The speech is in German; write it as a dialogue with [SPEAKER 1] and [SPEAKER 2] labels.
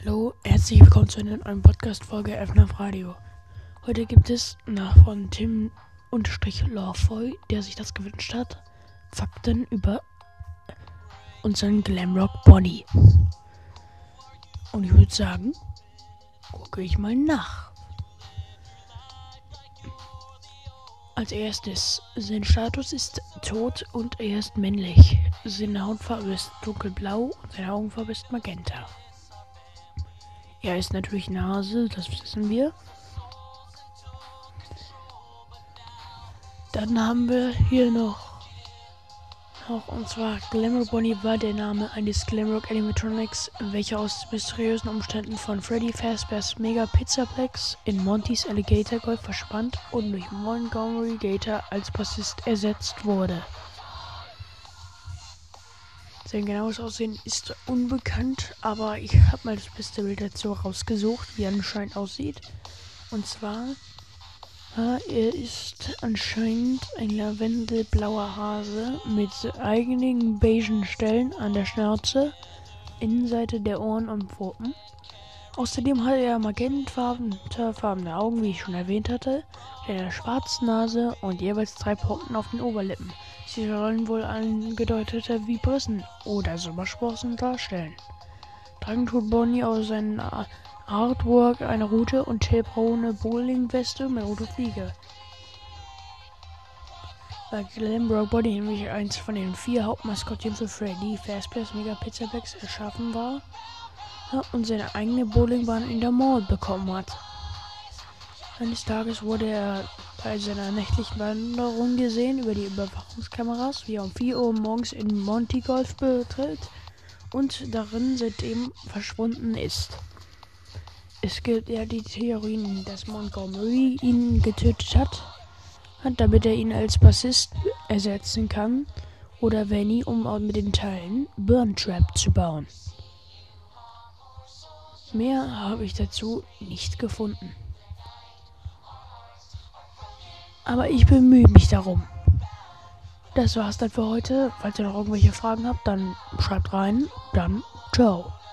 [SPEAKER 1] Hallo, herzlich willkommen zu einer neuen Podcast-Folge FNAF Radio. Heute gibt es nach von Tim Lawfoy, der sich das gewünscht hat, Fakten über unseren Glamrock Body. Und ich würde sagen, gucke ich mal nach. Als erstes, sein Status ist tot und er ist männlich. Seine Hautfarbe ist dunkelblau und seine Augenfarbe ist magenta. Er ist natürlich Nase, das wissen wir. Dann haben wir hier noch, noch und zwar Glamour Bonnie war der Name eines Glamrock Animatronics, welcher aus mysteriösen Umständen von Freddy Fazbear's Mega Pizzaplex in Monty's Alligator Golf verspannt und durch Montgomery Gator als Bassist ersetzt wurde. Sein genaues Aussehen ist unbekannt, aber ich habe mal das beste Bild dazu rausgesucht, wie er anscheinend aussieht. Und zwar, er ist anscheinend ein lavendelblauer Hase mit eigenen beigen Stellen an der Schnauze, Innenseite der Ohren und Pfoten. Außerdem hat er magentfarbene Augen, wie ich schon erwähnt hatte, eine schwarze Nase und jeweils drei Punkten auf den Oberlippen. Sie sollen wohl angedeutete Vibrissen oder Sommersprossen darstellen. Tragen tut Bonnie aus seinem Artwork eine rote und hellbraune Bowlingweste mit roter Fliege. Bei Glenbrook Body nämlich eins von den vier Hauptmaskottchen für Freddy Fazbear's Mega Pizza Bags erschaffen war und seine eigene Bowlingbahn in der Mall bekommen hat. Eines Tages wurde er bei seiner nächtlichen Wanderung gesehen über die Überwachungskameras, wie er um 4 Uhr morgens in Monty Golf betritt und darin seitdem verschwunden ist. Es gibt ja die Theorien, dass Montgomery ihn getötet hat, damit er ihn als Bassist ersetzen kann, oder Vanny, um mit den Teilen Burn Trap zu bauen. Mehr habe ich dazu nicht gefunden. Aber ich bemühe mich darum. Das war's dann für heute. Falls ihr noch irgendwelche Fragen habt, dann schreibt rein. Dann ciao.